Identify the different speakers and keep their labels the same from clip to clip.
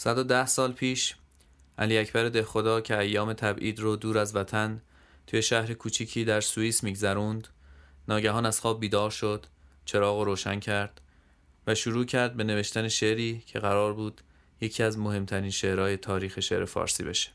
Speaker 1: 110 سال پیش علی اکبر دهخدا که ایام تبعید رو دور از وطن توی شهر کوچیکی در سوئیس میگذروند ناگهان از خواب بیدار شد چراغ رو روشن کرد و شروع کرد به نوشتن شعری که قرار بود یکی از مهمترین شعرهای تاریخ شعر فارسی بشه.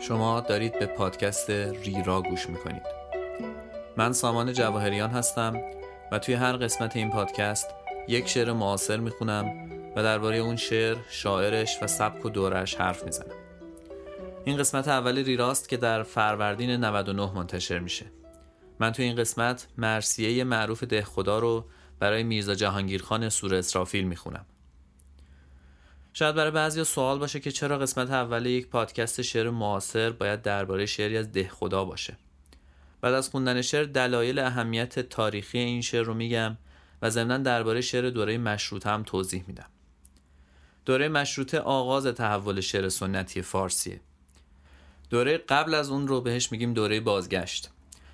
Speaker 1: شما دارید به پادکست ریرا گوش می‌کنید. من سامان جواهریان هستم و توی هر قسمت این پادکست یک شعر معاصر می‌خونم و درباره اون شعر، شاعرش و سبک و دورش حرف می‌زنم. این قسمت اول ریراست که در فروردین 99 منتشر میشه. من توی این قسمت مرسیه معروف ده خدا رو برای میرزا جهانگیرخان سور اسرافیل می‌خونم. شاید برای بعضی سوال باشه که چرا قسمت اول یک پادکست شعر معاصر باید درباره شعری از ده خدا باشه. بعد از خوندن شعر دلایل اهمیت تاریخی این شعر رو میگم و ضمنا درباره شعر دوره مشروطه هم توضیح میدم. دوره مشروطه آغاز تحول شعر سنتی فارسیه. دوره قبل از اون رو بهش میگیم دوره بازگشت.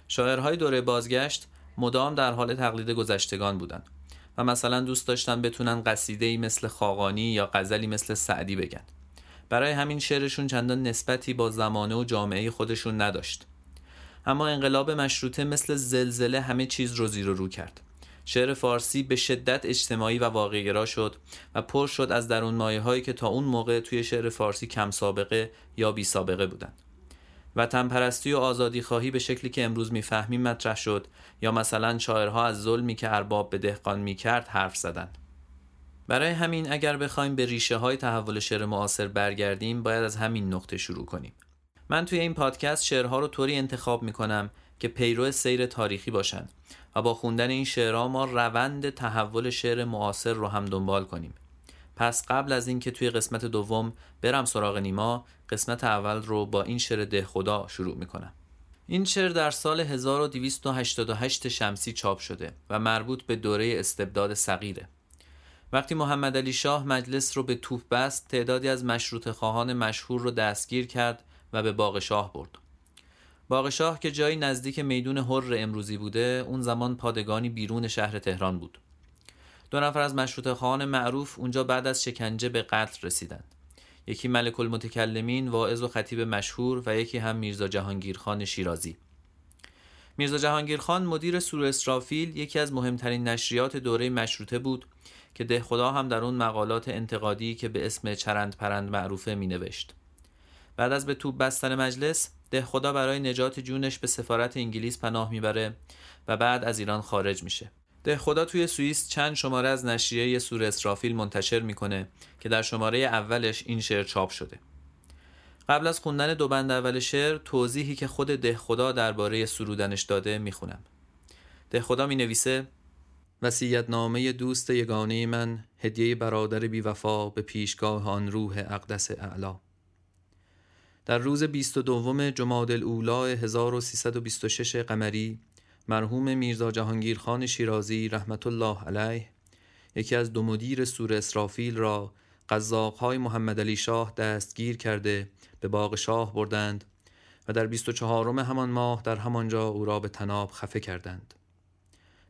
Speaker 1: شاعرهای دوره بازگشت مدام در حال تقلید گذشتگان بودند. و مثلا دوست داشتن بتونن قصیده ای مثل خاقانی یا غزلی مثل سعدی بگن. برای همین شعرشون چندان نسبتی با زمانه و جامعه خودشون نداشت. اما انقلاب مشروطه مثل زلزله همه چیز رو زیر و رو کرد. شعر فارسی به شدت اجتماعی و واقعگرا شد و پر شد از درون مایه هایی که تا اون موقع توی شعر فارسی کم سابقه یا بی سابقه بودند وطن پرستی و آزادی خواهی به شکلی که امروز می‌فهمیم مطرح شد یا مثلا شاعرها از ظلمی که ارباب به دهقان می‌کرد حرف زدند برای همین اگر بخوایم به ریشه های تحول شعر معاصر برگردیم باید از همین نقطه شروع کنیم. من توی این پادکست شعرها رو طوری انتخاب می‌کنم که پیرو سیر تاریخی باشند و با خوندن این شعرها ما روند تحول شعر معاصر رو هم دنبال کنیم. پس قبل از اینکه توی قسمت دوم برم سراغ نیما قسمت اول رو با این شعر ده خدا شروع می‌کنم. این شعر در سال 1288 شمسی چاپ شده و مربوط به دوره استبداد صغیره. وقتی محمد علی شاه مجلس رو به توپ بست تعدادی از مشروط خواهان مشهور رو دستگیر کرد و به باغ شاه برد. باغ شاه که جایی نزدیک میدون حر امروزی بوده اون زمان پادگانی بیرون شهر تهران بود. دو نفر از مشروط خواهان معروف اونجا بعد از شکنجه به قتل رسیدند یکی ملک المتکلمین واعظ و خطیب مشهور و یکی هم میرزا جهانگیرخان شیرازی میرزا جهانگیرخان مدیر سور اسرافیل یکی از مهمترین نشریات دوره مشروطه بود که ده خدا هم در اون مقالات انتقادی که به اسم چرند پرند معروفه می نوشت. بعد از به توپ بستن مجلس ده خدا برای نجات جونش به سفارت انگلیس پناه می‌بره و بعد از ایران خارج میشه. ده خدا توی سوئیس چند شماره از نشریه سور اسرافیل منتشر می‌کنه که در شماره اولش این شعر چاپ شده. قبل از خوندن دو بند اول شعر توضیحی که خود ده خدا درباره سرودنش داده می‌خونم. ده خدا می نویسه وسیعت نامه دوست یگانه من هدیه برادر بی وفا به پیشگاه آن روح اقدس اعلا. در روز 22 جماد الاولا 1326 قمری مرحوم میرزا جهانگیرخان شیرازی رحمت الله علیه یکی از دو مدیر سور اسرافیل را قزاقهای محمد علی شاه دستگیر کرده به باغ شاه بردند و در 24 همان ماه در همانجا او را به تناب خفه کردند.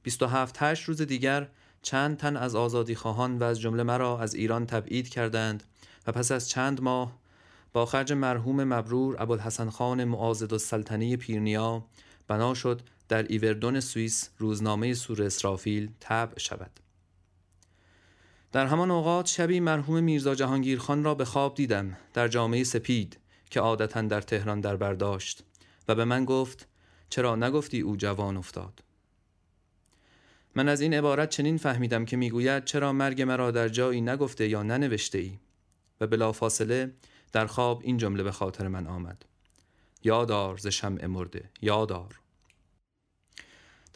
Speaker 1: 27 هشت روز دیگر چند تن از آزادی خواهان و از جمله مرا از ایران تبعید کردند و پس از چند ماه با خرج مرحوم مبرور ابوالحسن خان معاذد السلطنه پیرنیا بنا شد در ایوردون سوئیس روزنامه سور اسرافیل طبع شود. در همان اوقات شبی مرحوم میرزا جهانگیرخان را به خواب دیدم در جامعه سپید که عادتا در تهران در برداشت و به من گفت چرا نگفتی او جوان افتاد؟ من از این عبارت چنین فهمیدم که می‌گوید چرا مرگ مرا در جایی نگفته یا ننوشته ای و بلافاصله در خواب این جمله به خاطر من آمد. یادار ز شمع مرده یادار.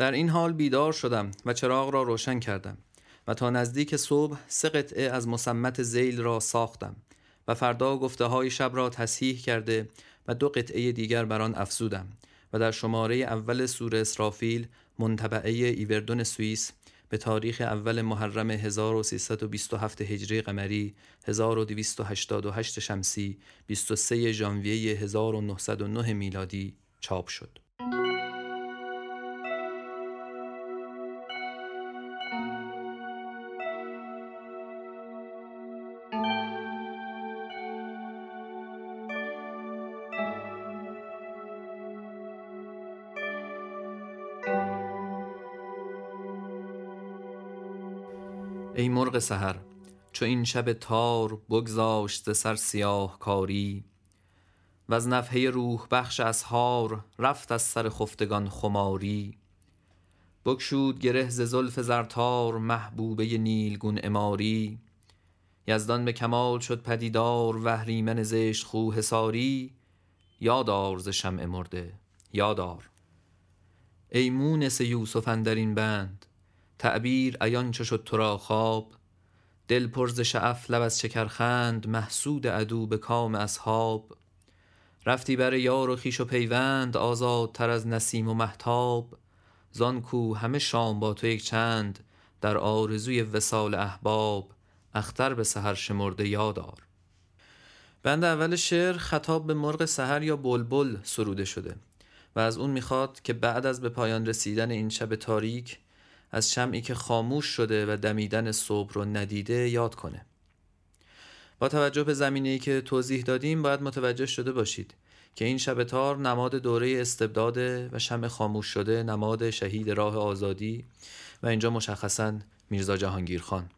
Speaker 1: در این حال بیدار شدم و چراغ را روشن کردم و تا نزدیک صبح سه قطعه از مسمت زیل را ساختم و فردا گفته های شب را تصحیح کرده و دو قطعه دیگر بر آن افزودم و در شماره اول سور اسرافیل منطبعه ایوردون سوئیس به تاریخ اول محرم 1327 هجری قمری 1288 شمسی 23 ژانویه 1909 میلادی چاپ شد. ای مرغ سحر چو این شب تار بگذاشت سر سیاه کاری. و از نفحه روح بخش اسحار رفت از سر خفتگان خماری. بگشود گره ز زلف زرتار محبوبه نیلگون عماری. یزدان به کمال شد پدیدار وهریمن زشت خو حصاری یادار ز شمع مرده یادار ای مونس یوسف اندر این بند تعبیر عیان چو شد تو را خواب. دل پر ز شعف لب از شکرخند محسود عدو به کام اصحاب. رفتی بر یار و خویش و پیوند آزادتر از نسیم و مهتاب. زان کو همه شام با تو یک چند در آرزوی وصال احباب. اختر به سحر شمرده یادار بند اول شعر خطاب به مرغ سحر یا بلبل سروده شده و از اون می‌خواد که بعد از به پایان رسیدن این شب تاریک از شمعی که خاموش شده و دمیدن صبح رو ندیده یاد کنه. با توجه به زمینه‌ای که توضیح دادیم باید متوجه شده باشید که این شب تار نماد دوره استبداد و شمع خاموش شده نماد شهید راه آزادی و اینجا مشخصا میرزا جهانگیر خان.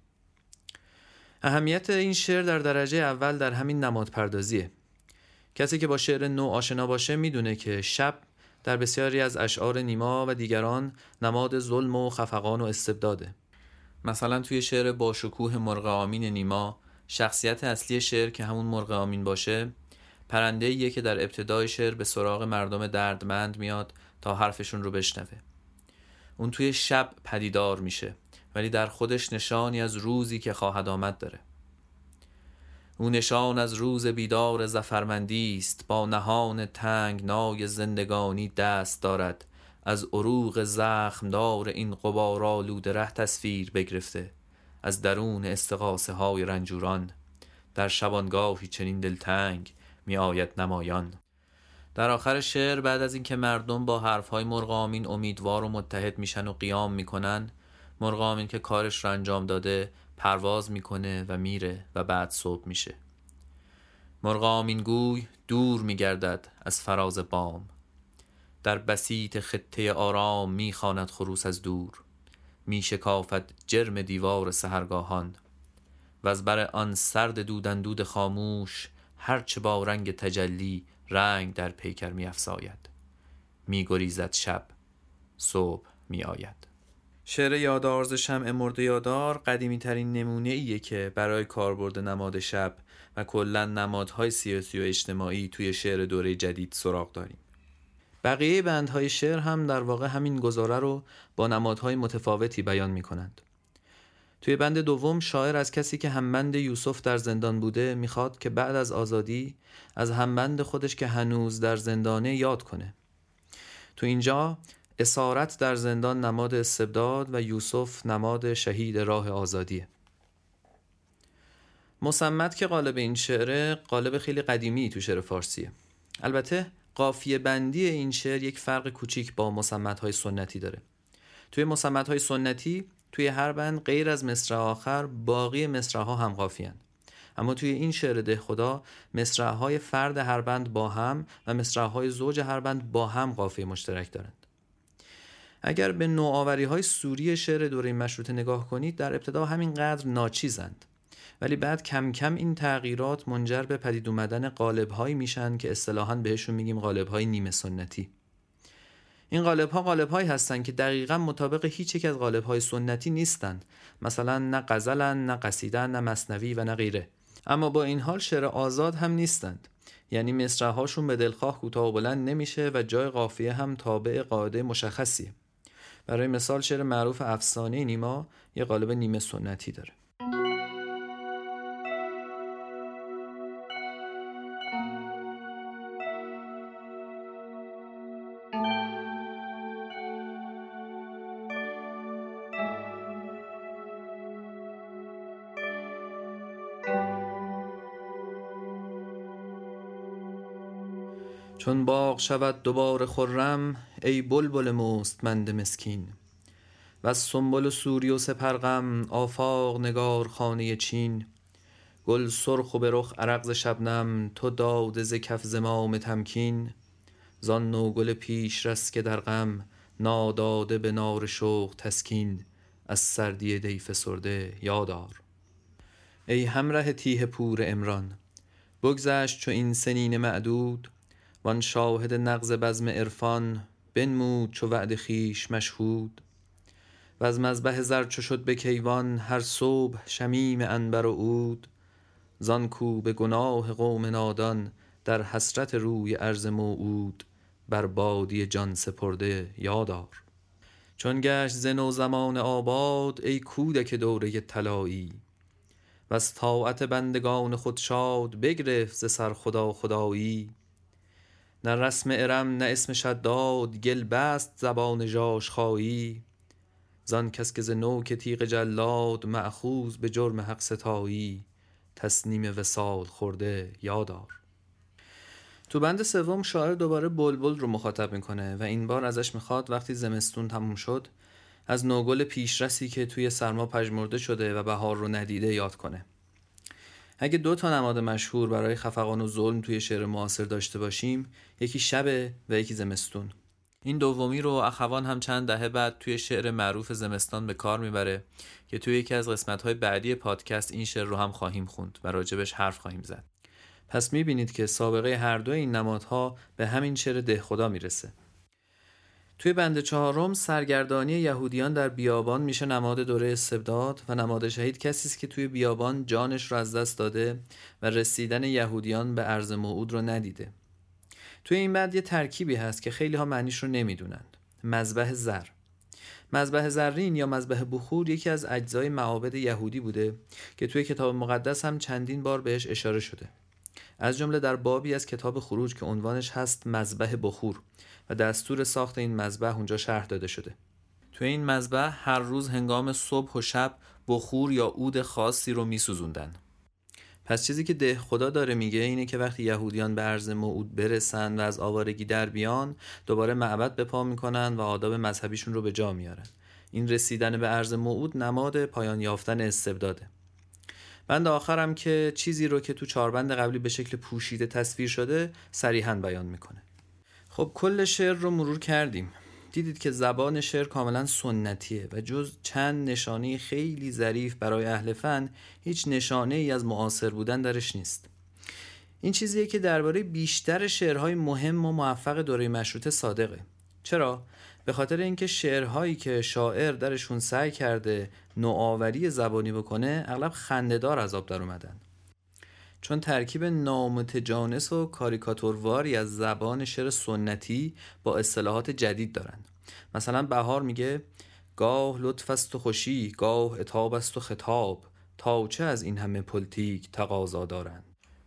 Speaker 1: اهمیت این شعر در درجه اول در همین نماد پردازیه کسی که با شعر نو آشنا باشه می‌دونه که شب در بسیاری از اشعار نیما و دیگران نماد ظلم و خفقان و استبداده. مثلا توی شعر با شکوه مرغ آمین نیما شخصیت اصلی شعر که همون مرغ آمین باشه پرنده یه که در ابتدای شعر به سراغ مردم دردمند میاد تا حرفشون رو بشنوه. اون توی شب پدیدار میشه ولی در خودش نشانی از روزی که خواهد آمد داره. او نشان از روز بیدار زفرمندی است با نهان تنگ نای زندگانی دست دارد. از عروق زخمدار این غبارآلود ره تصویر بگرفته. از درون استقاسه های رنجوران. در شبانگاهی چنین دلتنگ می آید نمایان. در آخر شعر بعد از اینکه مردم با حرفهای مرغامین امیدوار و متحد میشن و قیام می‌کنن مرغامین که کارش رو انجام داده پرواز می‌کنه و میره و بعد صبح میشه. مرغ گوی دور میگردد از فراز بام. در بسیط خطه آرام می‌خواند خروس از دور. میشکافد جرم دیوار سهرگاهان و از بر آن سرد دودندود خاموش هرچه با رنگ تجلی رنگ در پیکر میافزاید. میگریزد شب صبح میآید. شعر یادارز شمع مرده یادار قدیمی ترین نمونه ایه که برای کاربرد نماد شب و کلا نمادهای سیاسی و اجتماعی توی شعر دوره جدید سراغ داریم بقیه بندهای شعر هم در واقع همین گزاره رو با نمادهای متفاوتی بیان می کنند. توی بند دوم شاعر از کسی که همبند یوسف در زندان بوده می‌خواد که بعد از آزادی از همبند خودش که هنوز در زندانه یاد کنه. تو اینجا اسارت در زندان نماد استبداد و یوسف نماد شهید راه آزادیه مسمت که قالب این شعره قالب خیلی قدیمی تو شعر فارسیه البته قافیه بندی این شعر یک فرق کوچیک با مسمت های سنتی داره. توی مسمت های سنتی توی هر بند غیر از مصرع آخر باقی مصرع ها هم قافیان اما توی این شعر ده خدا مصرع های فرد هر بند با هم و مصرع های زوج هر بند با هم قافیه مشترک دارند. اگر به نوآوری های سوری شعر دوره مشروطه نگاه کنید در ابتدا همین قدر ناچیزند. ولی بعد کم کم این تغییرات منجر به پدید اومدن قالب هایی میشن که اصطلاحا بهشون میگیم قالب های نیمه سنتی. این قالب ها قالب هایی هستند که دقیقا مطابق هیچ یک از قالب های سنتی نیستند. مثلا نه غزلن نه قصیدن نه مصنوی و نه غیره. اما با این حال شعر آزاد هم نیستند. یعنی مصرع هاشون به دلخواه کوتاه و بلند نمیشه و جای قافیه هم تابع قاعده مشخصیه. برای مثال شعر معروف افسانه نیما یه قالب نیمه سنتی داره. چون باغ شود دوباره خرم ای بلبل مستمند مسکین. و سنبل و سوری و سپرغم آفاق نگار خانه چین. گل سرخ و به رخ عرق ز شبنم تو داده ز کف زمام تمکین. زان نوگل پیشرس که در غم ناداده به نار شوق تسکین. از سردی دی فسرده یادار. ای همره تیه پور عمران بگذشت چو این سنین معدود. وان شاهد نغز بزم عرفان بنمود چو وعده خویش مشهود. وز مذبح زر چو شد به کیوان هر صبح شمیم عنبر و عود. زان کو به گناه قوم نادان در حسرت روی ارض موعود بر بادیه جان سپرده یادار. چون گشت ز نو زمان آباد ای کودک دوره طلایی. وز طاعت بندگان خود شاد بگرفت ز سر خدا خدایی. نه رسم ارم نه اسم شداد گل بست زبان ژاژخایی زان کس که ز نوک تیغ جلاد مأخوذ به جرم حق ستایی. تصنیم وصال خورده یادار. تو بند سوم شاعر دوباره بلبل رو مخاطب می‌کنه و این بار ازش می‌خواد وقتی زمستون تموم شد از نوگل پیشرسی که توی سرما پژمرده شده و بهار رو ندیده یاد کنه. اگه دو تا نماد مشهور برای خفقان و ظلم توی شعر معاصر داشته باشیم یکی شب و یکی زمستون. این دومی رو اخوان هم چند دهه بعد توی شعر معروف زمستان به کار می‌بره که توی یکی از قسمت‌های بعدی پادکست این شعر رو هم خواهیم خوند و راجبش حرف خواهیم زد. پس می‌بینید که سابقه هر دو این نمادها به همین شعر دهخدا می‌رسه. توی بند چهارم سرگردانی یهودیان در بیابان میشه نماد دوره استبداد و نماد شهید کسی است که توی بیابان جانش رو از دست داده و رسیدن یهودیان به ارز موعود رو ندیده. توی این بند یه ترکیبی هست که خیلی ها معنیش رو نمی‌دونند. مذبح زر. مذبح زرین یا مذبح بخور یکی از اجزای معابد یهودی بوده که توی کتاب مقدس هم چندین بار بهش اشاره شده. از جمله در بابی از کتاب خروج که عنوانش هست مذبح بخور و دستور ساخت این مذبح اونجا شرح داده شده. تو این مذبح هر روز هنگام صبح و شب بخور یا عود خاصی رو میسوزوندن. پس چیزی که ده خدا داره میگه اینه که وقتی یهودیان به عرض موعود برسن و از آوارگی در بیان دوباره معبد به پا می‌کنن و آداب مذهبیشون رو به جا میارن. این رسیدن به عرض موعود نماد پایان یافتن استبداده. بند آخرم که چیزی رو که تو چاربند قبلی به شکل پوشیده تصویر شده صریحا بیان می‌کنه. خب کل شعر رو مرور کردیم. دیدید که زبان شعر کاملا سنتیه و جز چند نشانه خیلی ظریف برای اهل فن هیچ نشانه ای از معاصر بودن درش نیست. این چیزیه که درباره بیشتر شعرهای مهم و موفق دوره مشروطه صادقه. چرا؟ به خاطر اینکه شعرهایی که شاعر درشون سعی کرده نوآوری زبانی بکنه اغلب خندهدار از آب در اومدن. چون ترکیب نامتجانس و کاریکاتورواری از زبان شعر سنتی با اصطلاحات جدید دارند مثلا بهار میگه گاه لطف است و خوشی گاه عتاب است و خطاب تا چه از این همه پلتیک تقاضا دارند؟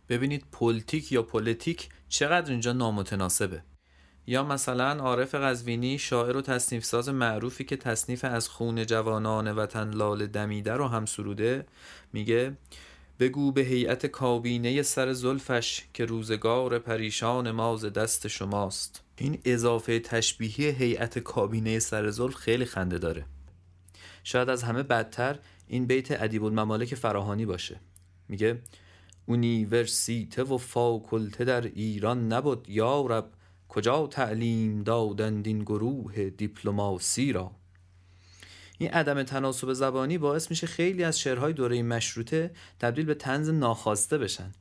Speaker 1: ببینید پلتیک یا پلیتیک چقدر اینجا نامتناسبه. یا مثلا عارف قزوینی شاعر و تصنیف ساز معروفی که تصنیف از خون جوانان وطن لاله دمیده رو هم سروده میگه بگو به هیئت کابینه سر زلفش که روزگار پریشان ما ز دست شماست. این اضافه تشبیهی هیئت کابینه سر زلف خیلی خنده داره. شاید از همه بدتر این بیت ادیب الممالک فراهانی باشه. میگه اونیورسیته و فاکلته در ایران نبود یارب کجا تعلیم دادند این گروه دیپلماسی را؟ این عدم تناسب زبانی باعث میشه خیلی از شعرهای دوره مشروطه تبدیل به تنز ناخواسته بشن.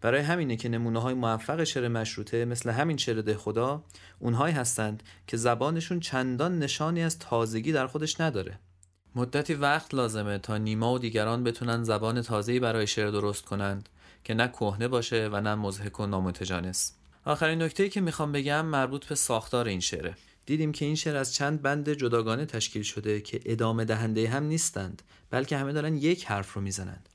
Speaker 1: برای همینه که نمونه های موفق شعر مشروطه مثل همین شعر ده خدا اونهایی هستند که زبانشون چندان نشانی از تازگی در خودش نداره. مدتی وقت لازمه تا نیما و دیگران بتونن زبان تازه‌ای برای شعر درست کنند که نه کهنه باشه و نه مزهک و نامتجانس. آخرین نکته که می‌خوام بگم مربوط به ساختار این شعره. دیدیم که این شعر از چند بند جداگانه تشکیل شده که ادامه دهنده هم نیستند بلکه همه دارن یک حرف رو می‌زنند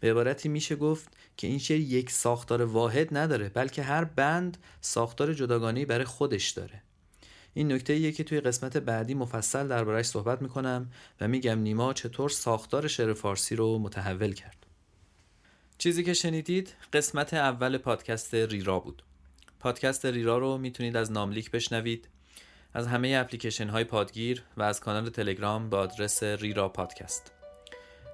Speaker 1: به عبارتی میشه گفت که این شعر یک ساختار واحد نداره بلکه هر بند ساختار جداگانه برای خودش داره. این نکته که توی قسمت بعدی مفصل دربارهش صحبت می‌کنم و میگم نیما چطور ساختار شعر فارسی رو متحول کرد. چیزی که شنیدید قسمت اول پادکست ریرا بود. پادکست ریرا رو می‌تونید از ناملیک بشنوید از همه اپلیکیشن های پادگیر و از کانال تلگرام به آدرس ریرا پادکست.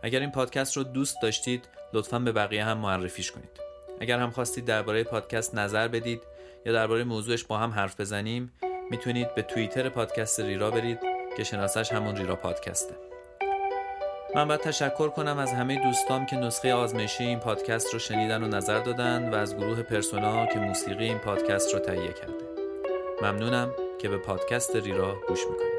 Speaker 1: اگر این پادکست رو دوست داشتید لطفا به بقیه هم معرفیش کنید. اگر هم خواستید درباره پادکست نظر بدید یا درباره موضوعش با هم حرف بزنیم می‌تونید به توییتر پادکست ریرا برید که شناسش همون ریرا پادکسته. من باید تشکر کنم از همه دوستام که نسخه آزمایشی این پادکست رو شنیدن و نظر دادن و از گروه پرسونا که موسیقی این پادکست رو تهیه کرده. ممنونم که به پادکست ریرا گوش می‌کنید.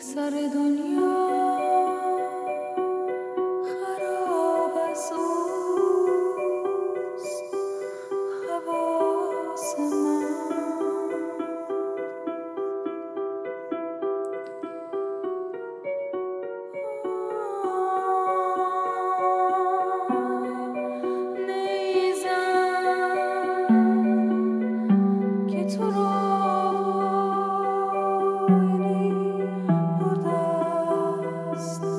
Speaker 2: یک سر دنیا lost.